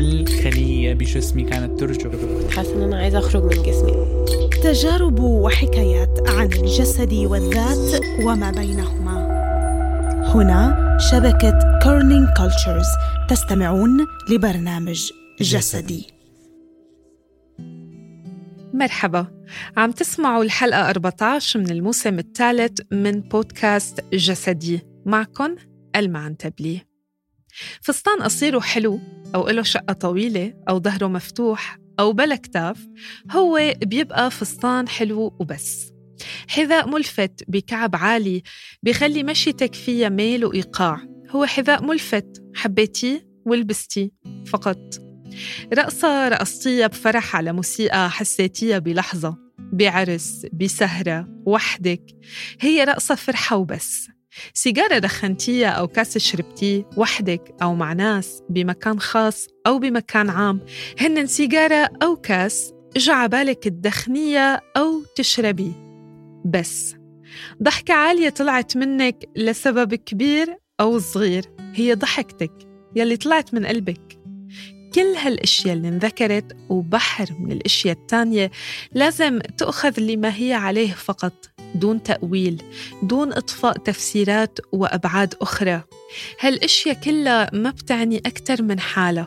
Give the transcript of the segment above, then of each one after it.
كل خلية بجسمي كانت ترجف. حاسة إن أنا عايزة أخرج من جسمي. تجارب وحكايات عن الجسد والذات وما بينهما. هنا شبكة كيرنينج كولتشرز تستمعون لبرنامج جسدي. مرحبا. عم تسمعوا الحلقة 14 من الموسم الثالث من بودكاست جسدي. معكم ألما عنتبلي فستان قصير وحلو أو له شقة طويلة أو ظهره مفتوح أو بلا كتاف هو بيبقى فستان حلو وبس. حذاء ملفت بكعب عالي بخلي مشيتك فيها ميل وإيقاع. هو حذاء ملفت حبيتيه ولبستيه فقط. رقصة رقصتيها بفرح على موسيقى حسيتيها بلحظة بعرس بسهرة وحدك. هي رقصة فرحة وبس. سيجارة دخنتيها أو كاس شربتيه وحدك أو مع ناس بمكان خاص أو بمكان عام. هن سيجارة أو كاس إجا عبالك تدخنيها أو تشربي. بس ضحكة عالية طلعت منك لسبب كبير أو صغير هي ضحكتك يلي طلعت من قلبك. كل هالأشياء اللي انذكرت وبحر من الأشياء التانية لازم تؤخذ لما هي عليه فقط. دون تأويل دون إضفاء تفسيرات وأبعاد أخرى. هالأشياء كلها ما بتعني أكثر من حالة.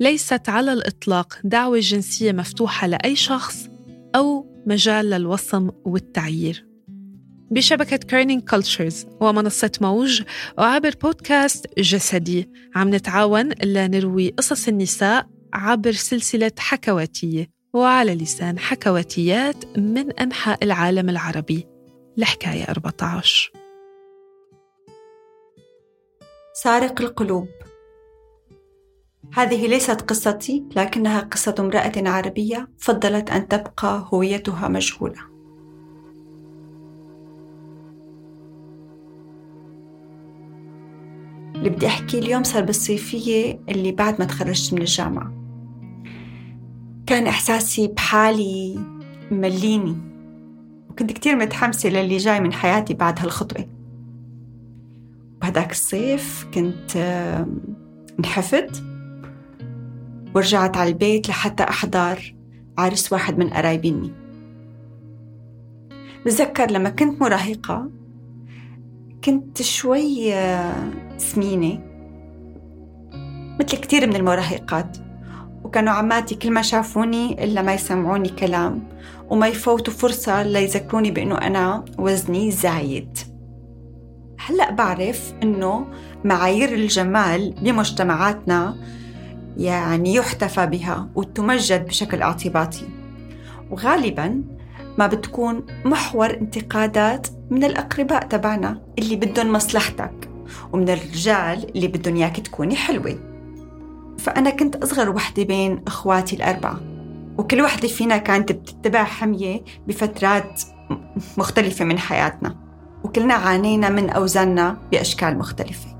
ليست على الإطلاق دعوة جنسية مفتوحة لأي شخص أو مجال للوصم والتعيير. بشبكة كيرنينج كولتشرز ومنصة موج وعبر بودكاست جسدي عم نتعاون لنروي قصص النساء عبر سلسلة حكواتية. وعلى لسان حكواتيات من أنحاء العالم العربي. الحكاية 14 سارق القلوب. هذه ليست قصتي لكنها قصة امرأة عربية فضلت أن تبقى هويتها مجهولة. اللي بدي أحكي اليوم صار بالصيفية اللي بعد ما تخرجت من الجامعة. كان إحساسي بحالي مليني. وكنت كتير متحمسة للي جاي من حياتي بعد هالخطوة. بهداك الصيف كنت انحفت. ورجعت على البيت لحتى أحضر عرس واحد من قرايبيني. بتذكر لما كنت مراهقة كنت شوي آه، سمينة. مثل كتير من المراهقات. وكانوا عماتي كل ما شافوني إلا ما يسمعوني كلام وما يفوتوا فرصة ليذكروني بأنه أنا وزني زايد. هلأ بعرف أنه معايير الجمال بمجتمعاتنا يعني يحتفى بها وتمجد بشكل اعتباطي. وغالبا ما بتكون محور انتقادات من الأقرباء تبعنا اللي بدهم مصلحتك ومن الرجال اللي بدهم إياك تكوني حلوة. فأنا كنت أصغر وحدة بين أخواتي الأربعة وكل وحدة فينا كانت بتتبع حمية بفترات مختلفة من حياتنا وكلنا عانينا من أوزاننا بأشكال مختلفة.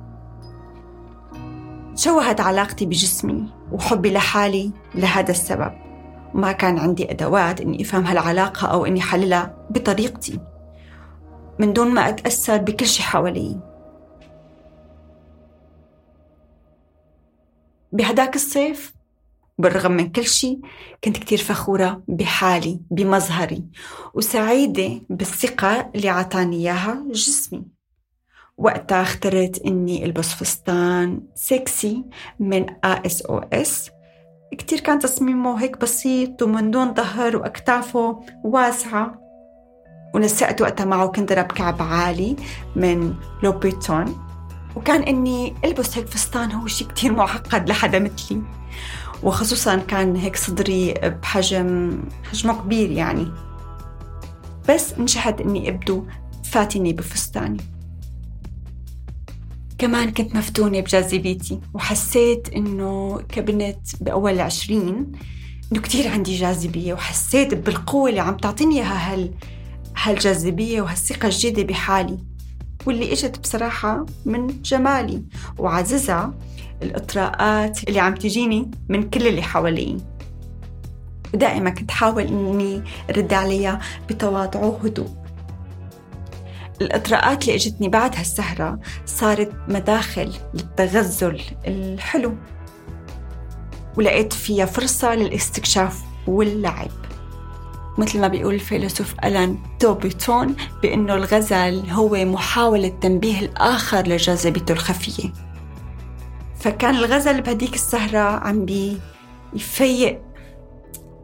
تشوهت علاقتي بجسمي وحبي لحالي لهذا السبب. وما كان عندي أدوات إني أفهم هالعلاقة أو إني حللها بطريقتي. من دون ما أتأثر بكل شي حوالي بهداك الصيف بالرغم من كل شي كنت كتير فخورة بحالي بمظهري وسعيدة بالثقة اللي عطاني إياها جسمي. وقتها اخترت إني ألبس فستان سكسي من ASOS كتير كان تصميمه هيك بسيط ومن دون ظهر وأكتافه واسعة. ونسقت وقتها معه كندرة بكعب عالي من لوبيتون. وكان إني ألبس هيك فستان هو شيء كتير معقد لحدا مثلي. وخصوصا كان هيك صدري بحجم حجمه كبير يعني. بس نجحت إني أبدو فاتني بفستاني. كمان كنت مفتونة بجاذبيتي وحسيت إنه كبنت بأول العشرين إنه كتير عندي جاذبية وحسيت بالقوة اللي عم تعطيني إياها هال هالجاذبية وهالثقة الجديدة بحالي. واللي إجت بصراحة من جمالي وعززها الإطراءات اللي عم تجيني من كل اللي حوالي. ودائما كنت حاول إني رد عليها بتواضع وهدوء. الإطراءات اللي إجتني بعد هالسهرة صارت مداخل للتغزل الحلو. ولقيت فيها فرصة للاستكشاف واللعب. مثل ما بيقول الفيلسوف ألان توبيتون بأنه الغزل هو محاولة تنبيه الآخر لجاذبيته الخفية. فكان الغزل بهديك السهرة عم بي يفيق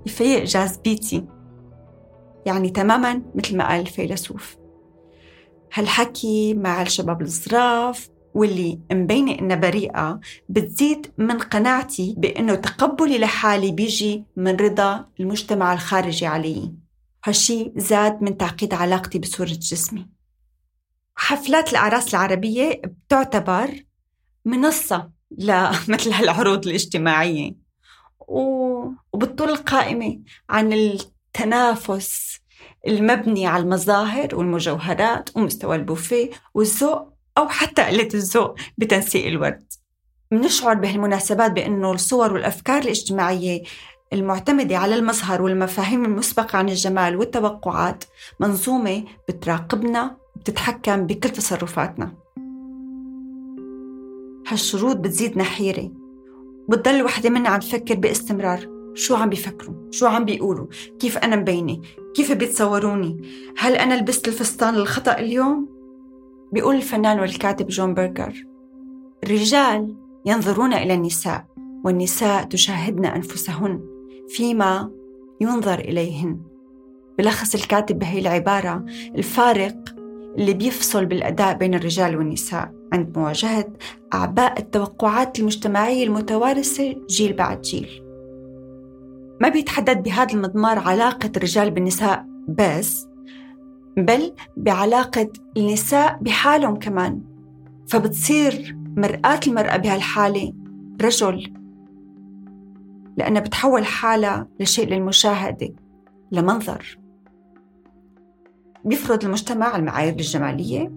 يفيق جاذبيتي يعني تماما مثل ما قال الفيلسوف. هالحكي مع الشباب الصراف واللي مبينة إنها بريئة بتزيد من قناعتي بإنه تقبلي لحالي بيجي من رضا المجتمع الخارجي علي. هالشي زاد من تعقيد علاقتي بصورة جسمي. حفلات الأعراس العربية بتعتبر منصة لمثل هالعروض الاجتماعية. وبتطول القائمة عن التنافس المبني على المظاهر والمجوهرات ومستوى البوفيه والذوق أو حتى قلة الذوق بتنسيق الورد. بنشعر بهالمناسبات بأنه الصور والأفكار الاجتماعية المعتمدة على المظهر والمفاهيم المسبقة عن الجمال والتوقعات منظومة بتراقبنا وبتتحكم بكل تصرفاتنا. هالشروط بتزيدنا حيرة بتضل وحدة منا عم تفكر باستمرار. شو عم بيفكروا؟ شو عم بيقولوا؟ كيف أنا مبينة؟ كيف بيتصوروني؟ هل أنا لبست الفستان الخطأ اليوم؟ بيقول الفنان والكاتب جون بيرجر الرجال ينظرون إلى النساء والنساء تشاهدن أنفسهن فيما ينظر إليهن. بلخص الكاتب بهي العبارة الفارق اللي بيفصل بالأداء بين الرجال والنساء عند مواجهة أعباء التوقعات المجتمعية المتوارثة جيل بعد جيل. ما بيتحدد بهذا المضمار علاقة الرجال بالنساء بس بل بعلاقة النساء بحالهم كمان. فبتصير مرآة المرأة بهالحالة رجل لأنها بتحول حالها لشيء للمشاهدة لمنظر. بيفرض المجتمع المعايير الجمالية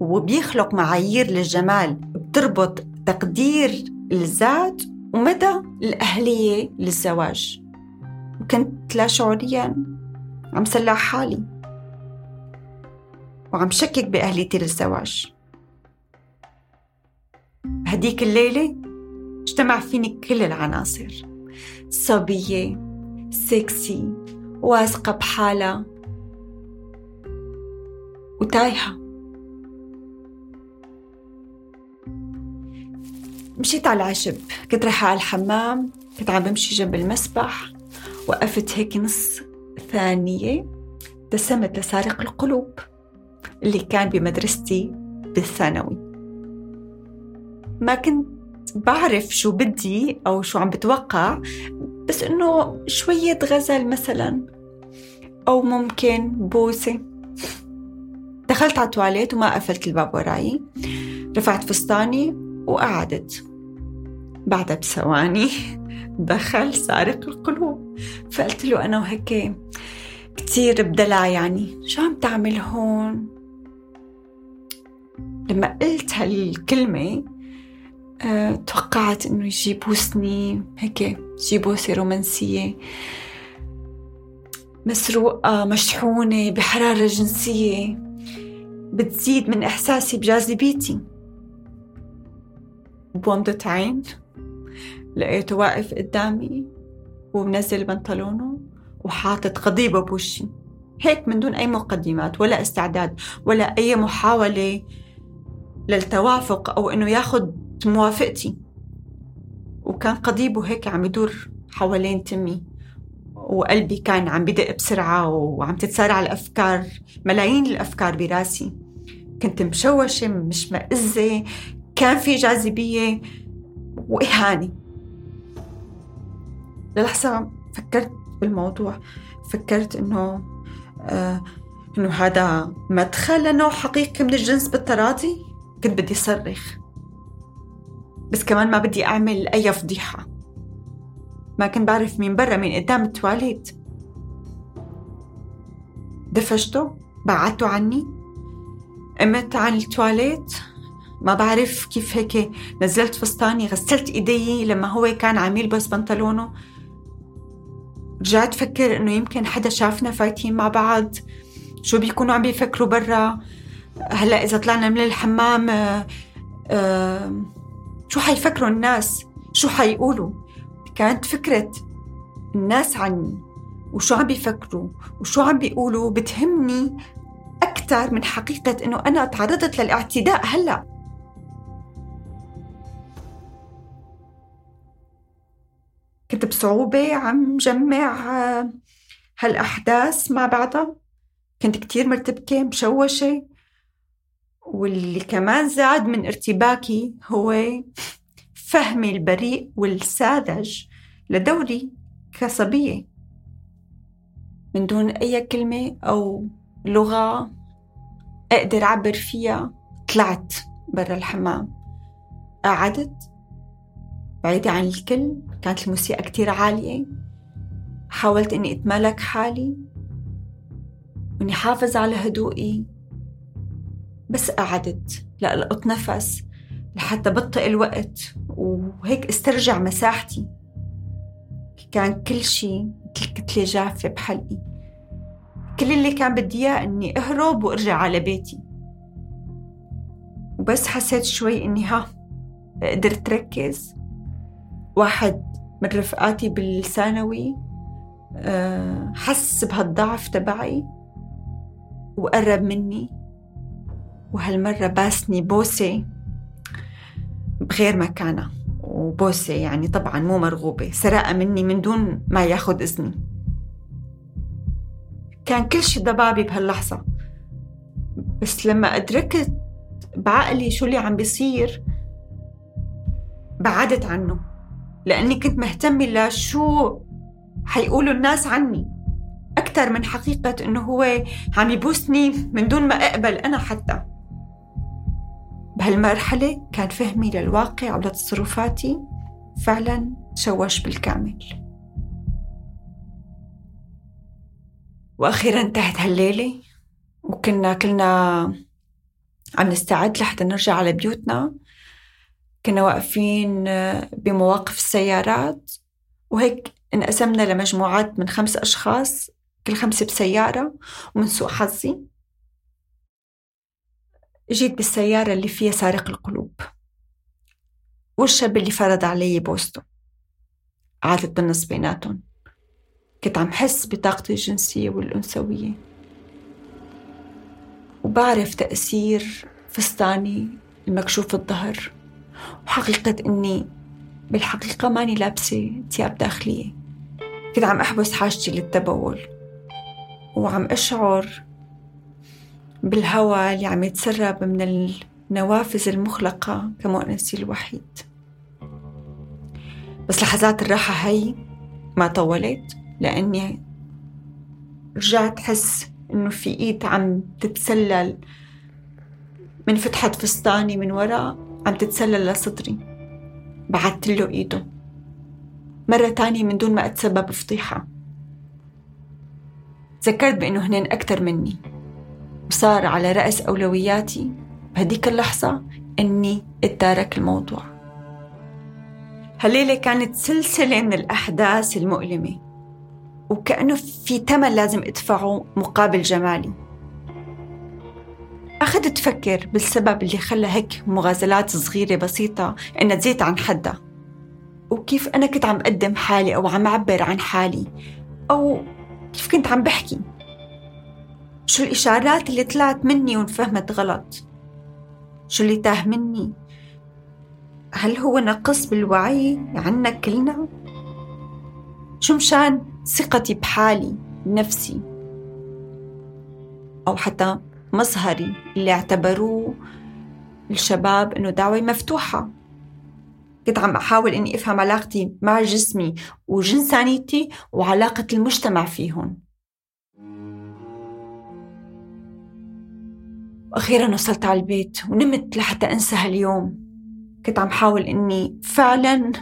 وبيخلق معايير للجمال بتربط تقدير الذات ومدى الأهلية للزواج. وكنت لا شعوريا عم سلع حالي. وعم شكك بأهليتي للزواج هديك الليلة اجتمع فيني كل العناصر. صبية سكسي واثقة بحالها. وتايهة. مشيت على العشب كنت رايحة على الحمام. كنت عم بمشي جنب المسبح. وقفت هيك نص ثانية. ابتسمت لسارق القلوب. اللي كان بمدرستي بالثانوي. ما كنت بعرف شو بدي أو شو عم بتوقع بس إنه شوية غزل مثلا أو ممكن بوسة. دخلت على التواليت وما قفلت الباب وراي. رفعت فستاني وقعدت. بعدها بثواني دخل سارق القلوب. فقلت له أنا وهيك كتير بدلع يعني. شو عم تعمل هون؟ لما قلت هالكلمة أه توقعت إنه يجي بوسني هيك يجي بوسة رومانسية مسروقة مشحونة بحرارة جنسية بتزيد من إحساسي بجاذبيتي. بومضة عين لقيته واقف قدامي ومنزل بنطلونه. وحاطط قضيبة بوشي. هيك من دون أي مقدمات ولا استعداد ولا أي محاولة للتوافق أو إنه ياخد موافقتي. وكان قضيبه هيك عم يدور حوالين تمي وقلبي كان عم بدق بسرعة وعم تتسارع الأفكار ملايين الأفكار براسي. كنت مشوشة مش مأزة كان في جاذبية وإهانة. للحظة فكرت بالموضوع فكرت إنه آه إنه هذا مدخل لنوع حقيقي من الجنس بالتراضي كنت بدي صرخ. بس كمان ما بدي أعمل أي فضيحة. ما كنت بعرف مين برا مين قدام التواليت. دفشته بعدته عني. قمت عن التواليت. ما بعرف كيف هيك نزلت فستاني غسلت إيدي لما هو كان عم يلبس بنطلونه. رجعت فكر إنه يمكن حدا شافنا فايتين مع بعض. شو بيكونوا عم بيفكروا برا؟ هلأ إذا طلعنا من الحمام آه آه شو حيفكروا الناس؟ شو حيقولوا؟ كانت فكرة الناس عني وشو عم بيفكروا وشو عم بيقولوا بتهمني أكثر من حقيقة إنه أنا تعرضت للاعتداء هلأ. كنت بصعوبة عم جمع هالأحداث مع بعضها. كنت كتير مرتبكة مشوشة. واللي كمان زاد من ارتباكي هو فهمي البريء والساذج لدوري كصبية. من دون أي كلمة أو لغة أقدر أعبر فيها طلعت برا الحمام. قعدت بعيدة عن الكل كانت الموسيقى كتير عالية. حاولت إني أتمالك حالي وإني حافظ على هدوئي. بس قعدت لألقط نفس لحتى بطئ الوقت وهيك استرجع مساحتي. كان كل شيء مثل كتلة جافة بحلقي. كل اللي كان بدي إياه إني أهرب وأرجع على بيتي. وبس حسيت شوي إني ها قدرت ركز. واحد من رفقاتي بالثانوي آه، حس بهالضعف تبعي وقرب مني. وهالمرة باسني بوسة بغير مكانها. وبوسة يعني طبعا مو مرغوبة سرقة مني من دون ما ياخد إذني. كان كل شي ضبابي بهاللحظة. بس لما أدركت بعقلي شو اللي عم بيصير بعدت عنه. لأني كنت مهتمة لشو حيقولوا الناس عني. أكثر من حقيقة إنه هو عم يبوسني من دون ما أقبل أنا حتى. بهالمرحلة كان فهمي للواقع ولتصرفاتي فعلا شوش بالكامل. وأخيرا انتهت هالليلة وكنا كلنا عم نستعد لحتى نرجع على بيوتنا. كنا واقفين بمواقف السيارات وهيك انقسمنا لمجموعات من خمس أشخاص كل خمسة بسيارة ومن سوء حظي جيت بالسيارة اللي فيها سارق القلوب والشاب اللي فرض علي بوسته قعدت بالنص بيناتهم. كنت عم حس بطاقتي الجنسية والأنثوية. وبعرف تأثير فستاني المكشوف الظهر. وحقيقة إني بالحقيقة ماني لابسة ثياب داخلية. كنت عم أحبس حاجتي للتبول. وعم أشعر بالهواء اللي عم يتسرب من النوافذ المخلقة كمؤنسي الوحيد. بس لحظات الراحة هي ما طولت لأني رجعت حس إنه في إيد عم تتسلل من فتحة فستاني من وراء. عم تتسلل لصدري. بعدت له إيده. مرة تانية من دون ما أتسبب فضيحة تذكرت بأنه هنين أكتر مني. وصار على رأس أولوياتي بهديك اللحظة إني أتدارك الموضوع. هالليلة كانت سلسلة من الأحداث المؤلمة. وكأنه في تمن لازم أدفعه مقابل جمالي. أخذت تفكر بالسبب اللي خلى هيك مغازلات صغيرة بسيطة إنها تزيد عن حدها. وكيف أنا كنت عم أقدم حالي أو عم أعبر عن حالي؟ أو كيف كنت عم بحكي؟ شو الإشارات اللي طلعت مني وانفهمت غلط؟ شو اللي تاه مني؟ هل هو نقص بالوعي عنا كلنا؟ شو مشان ثقتي بحالي بنفسي أو حتى مظهري اللي اعتبروه الشباب إنه دعوة مفتوحة. كنت عم أحاول إني أفهم علاقتي مع جسمي وجنسانيتي وعلاقة المجتمع فيهم. وأخيرا وصلت على البيت ونمت لحتى أنسى هاليوم. كنت عم حاول إني فعلا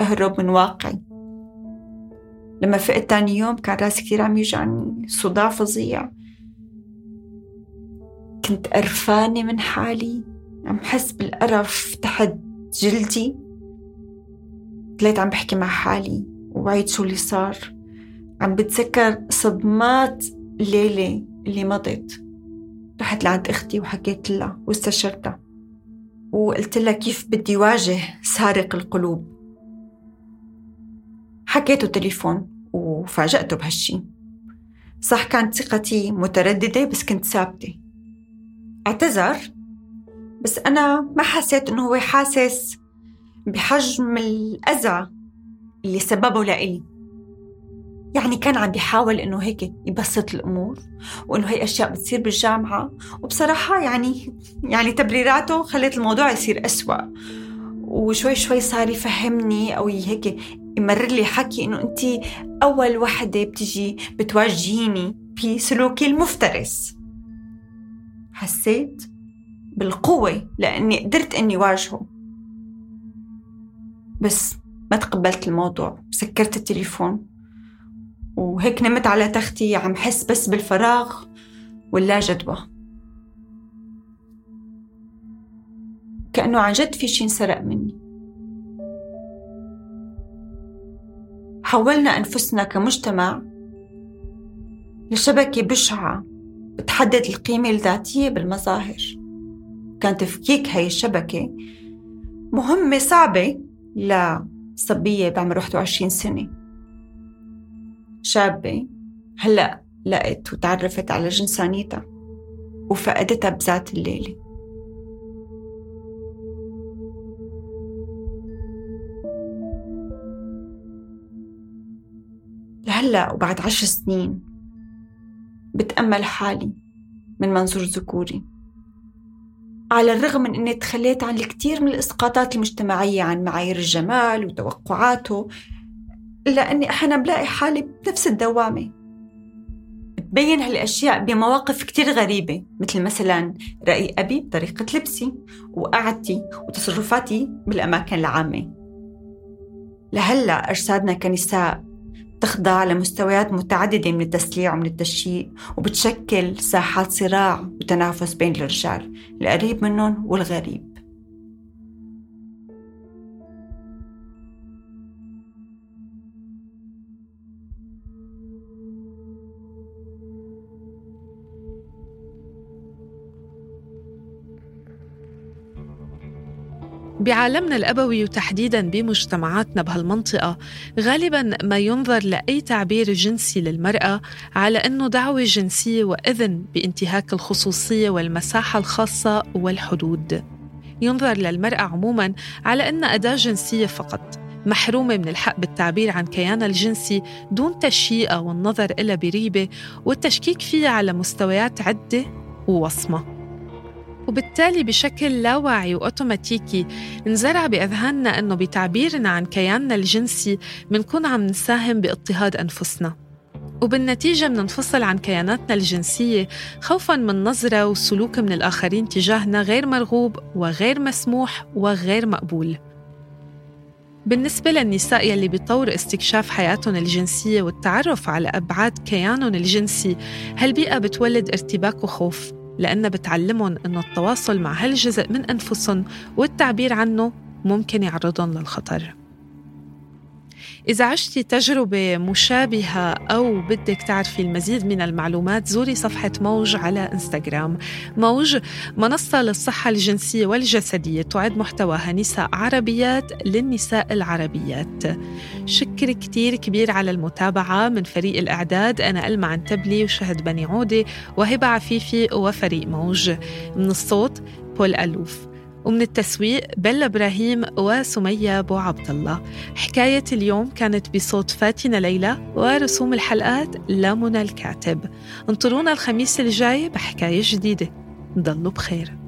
أهرب من واقعي. لما فقت تاني يوم كان راسي كثير عم يوجعني صداع فظيع. كنت قرفانة من حالي عم حس بالقرف تحت جلدي. طلعت عم بحكي مع حالي ووعيت شو اللي صار. عم بتذكر صدمات الليلة اللي مضت. رحت لعند أختي وحكيت لها واستشرتها. وقلت لها كيف بدي واجه سارق القلوب. حكيته تليفون وفاجأته بهالشي. صح كانت ثقتي مترددة بس كنت ثابتة. اعتذر بس أنا ما حسيت إنه هو حاسس بحجم الأذى اللي سببه لإلي. يعني كان عم بيحاول إنه هيك يبسط الأمور وإنه هي أشياء بتصير بالجامعة. وبصراحة يعني يعني تبريراته خلت الموضوع يصير أسوأ. وشوي شوي صار يفهمني أو هيك يمرر لي حكي إنه أنت أول وحدة بتجي بتواجهيني بسلوكي المفترس. حسيت بالقوة لأني قدرت إني واجهه. بس ما تقبلت الموضوع سكرت التليفون. وهيك نمت على تختي عم حس بس بالفراغ واللا جدوى. كأنه عن جد في شي انسرق مني. حولنا أنفسنا كمجتمع لشبكة بشعة بتحدد القيمة الذاتية بالمظاهر. كان تفكيك هاي الشبكة مهمة صعبة لصبية بعمر 21 سنة. شابة هلأ لقت وتعرفت على جنسانيتها وفقدتها بذات الليلة. لهلأ وبعد عشر سنين بتأمل حالي من منظور ذكوري. على الرغم من أني تخليت عن الكثير من الإسقاطات المجتمعية عن معايير الجمال وتوقعاته إلا أني أحيانا بلاقي حالي بنفس الدوامة. بتبين هالأشياء بمواقف كتير غريبة مثل مثلا رأي أبي بطريقة لبسي وقعدتي وتصرفاتي بالأماكن العامة. لهلأ أجسادنا كنساء تخضع لمستويات متعددة من التسليع ومن التشييء وبتشكل ساحات صراع وتنافس بين الرجال القريب منهم والغريب. بعالمنا الأبوي وتحديدا بمجتمعاتنا بهالمنطقة غالبا ما ينظر لأي تعبير جنسي للمرأة على أنه دعوة جنسية وإذن بانتهاك الخصوصية والمساحة الخاصة والحدود. ينظر للمرأة عموما على أنها أداة جنسية فقط محرومة من الحق بالتعبير عن كيانها الجنسي دون تشييئة والنظر إلى بريبة والتشكيك فيها على مستويات عدة ووصمة. وبالتالي بشكل لا واعي وأوتوماتيكي انزرع بأذهاننا أنه بتعبيرنا عن كياننا الجنسي منكون عم نساهم باضطهاد أنفسنا. وبالنتيجة مننفصل عن كياناتنا الجنسية خوفا من نظرة وسلوك من الآخرين تجاهنا غير مرغوب وغير مسموح وغير مقبول. بالنسبة للنساء يلي بيطوروا استكشاف حياتهم الجنسية والتعرف على أبعاد كيانهم الجنسي هالبيئة بتولد ارتباك وخوف. لأنها بتعلمهم أنه التواصل مع هالجزء من أنفسهم والتعبير عنه ممكن يعرضهم للخطر. إذا عشتي تجربة مشابهة أو بدك تعرفي المزيد من المعلومات زوري صفحة موج على إنستغرام. موج منصة للصحة الجنسية والجسدية تعد محتواها نساء عربيات للنساء العربيات. شكر كتير كبير على المتابعة من فريق الإعداد. أنا ألمع عنتبلي وشهد بني عودة وهبة عفيفي وفريق موج. من الصوت بول ألوف. ومن التسويق بلا إبراهيم وسمية أبو عبد الله حكاية اليوم كانت بصوت فاتنة ليلى ورسوم الحلقات لمنى الكاتب. انطرونا الخميس الجاي بحكاية جديدة. ضلوا بخير.